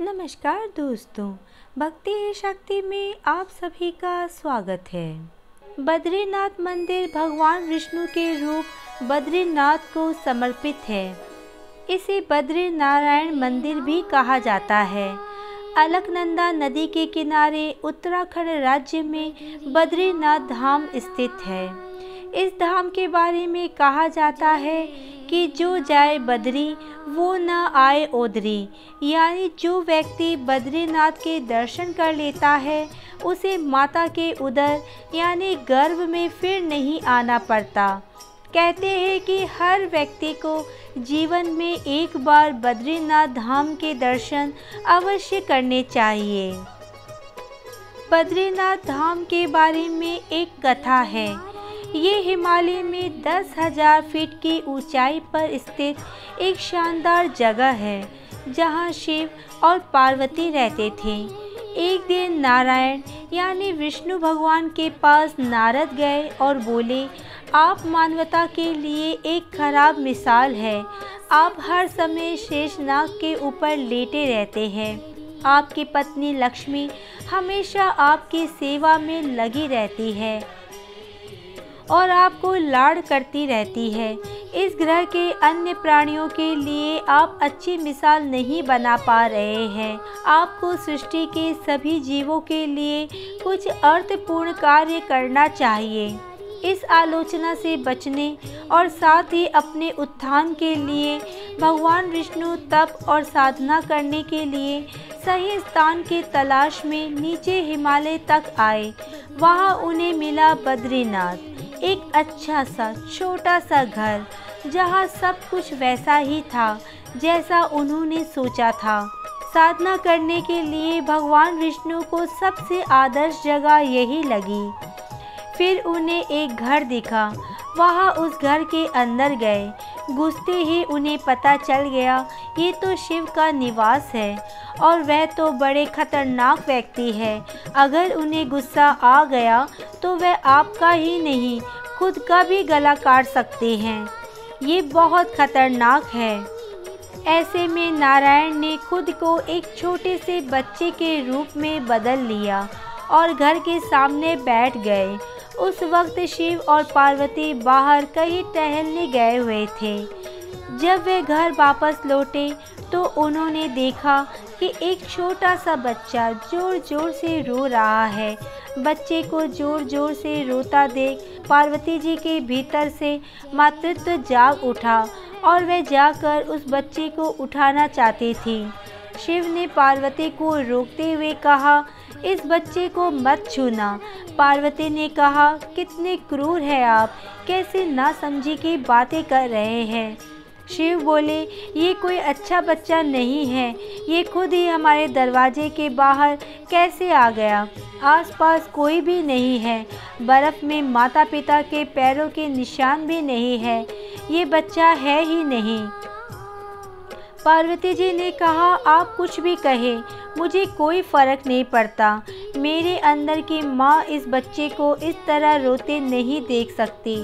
नमस्कार दोस्तों, भक्ति शक्ति में आप सभी का स्वागत है। बद्रीनाथ मंदिर भगवान विष्णु के रूप बद्रीनाथ को समर्पित है। इसे बद्री नारायण मंदिर भी कहा जाता है। अलकनंदा नदी के किनारे उत्तराखंड राज्य में बद्रीनाथ धाम स्थित है। इस धाम के बारे में कहा जाता है कि जो जाए बद्री, वो न आए ओदरी। यानी जो व्यक्ति बद्रीनाथ के दर्शन कर लेता है, उसे माता के उदर, यानी गर्भ में फिर नहीं आना पड़ता। कहते हैं कि हर व्यक्ति को जीवन में एक बार बद्रीनाथ धाम के दर्शन अवश्य करने चाहिए। बद्रीनाथ धाम के बारे में एक कथा है। ये हिमालय में दस हज़ार फीट की ऊंचाई पर स्थित एक शानदार जगह है, जहाँ शिव और पार्वती रहते थे। एक दिन नारायण, यानी विष्णु भगवान के पास नारद गए और बोले, आप मानवता के लिए एक खराब मिसाल है। आप हर समय शेषनाग के ऊपर लेटे रहते हैं। आपकी पत्नी लक्ष्मी हमेशा आपकी सेवा में लगी रहती है। और आपको लाड़ करती रहती है। इस ग्रह के अन्य प्राणियों के लिए आप अच्छी मिसाल नहीं बना पा रहे हैं। आपको सृष्टि के सभी जीवों के लिए कुछ अर्थपूर्ण कार्य करना चाहिए। इस आलोचना से बचने और साथ ही अपने उत्थान के लिए, भगवान विष्णु तप और साधना करने के लिए सही स्थान की तलाश में नीचे हिमालय तक आए। वहाँ उन्हें मिला बद्रीनाथ। एक अच्छा सा, छोटा सा घर, जहाँ सब कुछ वैसा ही था, जैसा उन्होंने सोचा था। साधना करने के लिए भगवान विष्णु को सबसे आदर्श जगह यही लगी। फिर उन्हें एक घर दिखा। वहाँ उस घर के अंदर गए। घुसते ही उन्हें पता चल गया, ये तो शिव का निवास है, और वह तो बड़े खतरनाक व्यक्ति है। अगर उन्हें गुस्सा आ गया तो वह आपका ही नहीं खुद का भी गला काट सकते हैं। ये बहुत खतरनाक है। ऐसे में नारायण ने खुद को एक छोटे से बच्चे के रूप में बदल लिया और घर के सामने बैठ गए। उस वक्त शिव और पार्वती बाहर कहीं टहलने गए हुए थे। जब वे घर वापस लौटे तो उन्होंने देखा कि एक छोटा सा बच्चा ज़ोर ज़ोर से रो रहा है। बच्चे को ज़ोर ज़ोर से रोता देख पार्वती जी के भीतर से मातृत्व जाग उठा और वह जाकर उस बच्चे को उठाना चाहती थी। शिव ने पार्वती को रोकते हुए कहा, इस बच्चे को मत छूना। पार्वती ने कहा, कितने क्रूर है आप। कैसे ना समझी की बातें कर रहे हैं? शिव बोले, ये कोई अच्छा बच्चा नहीं है। ये खुद ही हमारे दरवाजे के बाहर कैसे आ गया? आसपास कोई भी नहीं है। बर्फ़ में माता पिता के पैरों के निशान भी नहीं है। ये बच्चा है ही नहीं। पार्वती जी ने कहा, आप कुछ भी कहे, मुझे कोई फ़र्क नहीं पड़ता। मेरे अंदर की माँ इस बच्चे को इस तरह रोते नहीं देख सकती।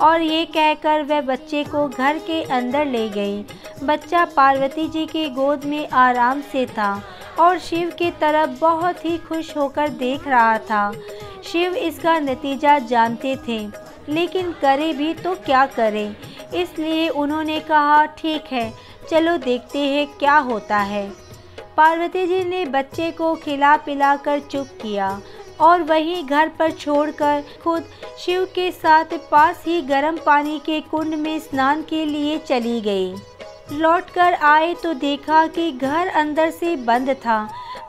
और ये कहकर वह बच्चे को घर के अंदर ले गई। बच्चा पार्वती जी की गोद में आराम से था और शिव की तरफ़ बहुत ही खुश होकर देख रहा था। शिव इसका नतीजा जानते थे, लेकिन करे भी तो क्या करें? इसलिए उन्होंने कहा, ठीक है चलो देखते हैं क्या होता है। पार्वती जी ने बच्चे को खिला पिला कर चुप किया और वहीं घर पर छोड़कर खुद शिव के साथ पास ही गर्म पानी के कुंड में स्नान के लिए चली गई। लौटकर आए तो देखा कि घर अंदर से बंद था।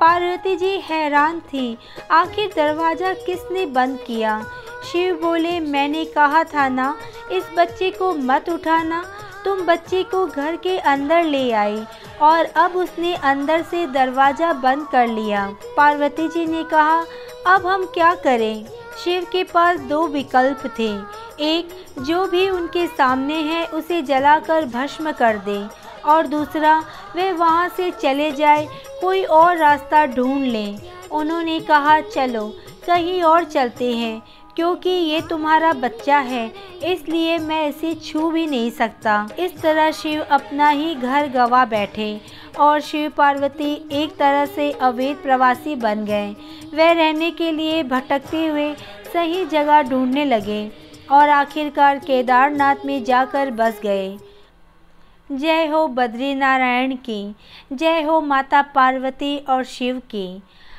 पार्वती जी हैरान थी, आखिर दरवाज़ा किसने बंद किया? शिव बोले, मैंने कहा था ना, इस बच्चे को मत उठाना तुम बच्चे को घर के अंदर ले आई और अब उसने अंदर से दरवाज़ा बंद कर लिया। पार्वती जी ने कहा, अब हम क्या करें? शिव के पास दो विकल्प थे। एक, जो भी उनके सामने है, उसे जलाकर भस्म कर दे। और दूसरा वे वहाँ से चले जाए, कोई और रास्ता ढूंढ लें। उन्होंने कहा, चलो, कहीं और चलते हैं। क्योंकि ये तुम्हारा बच्चा है, इसलिए मैं इसे छू भी नहीं सकता। इस तरह शिव अपना ही घर गवा बैठे और शिव पार्वती एक तरह से अवैध प्रवासी बन गए। वे रहने के लिए भटकते हुए सही जगह ढूँढने लगे और आखिरकार केदारनाथ में जाकर बस गए। जय हो बद्री नारायण की, जय हो माता पार्वती और शिव की।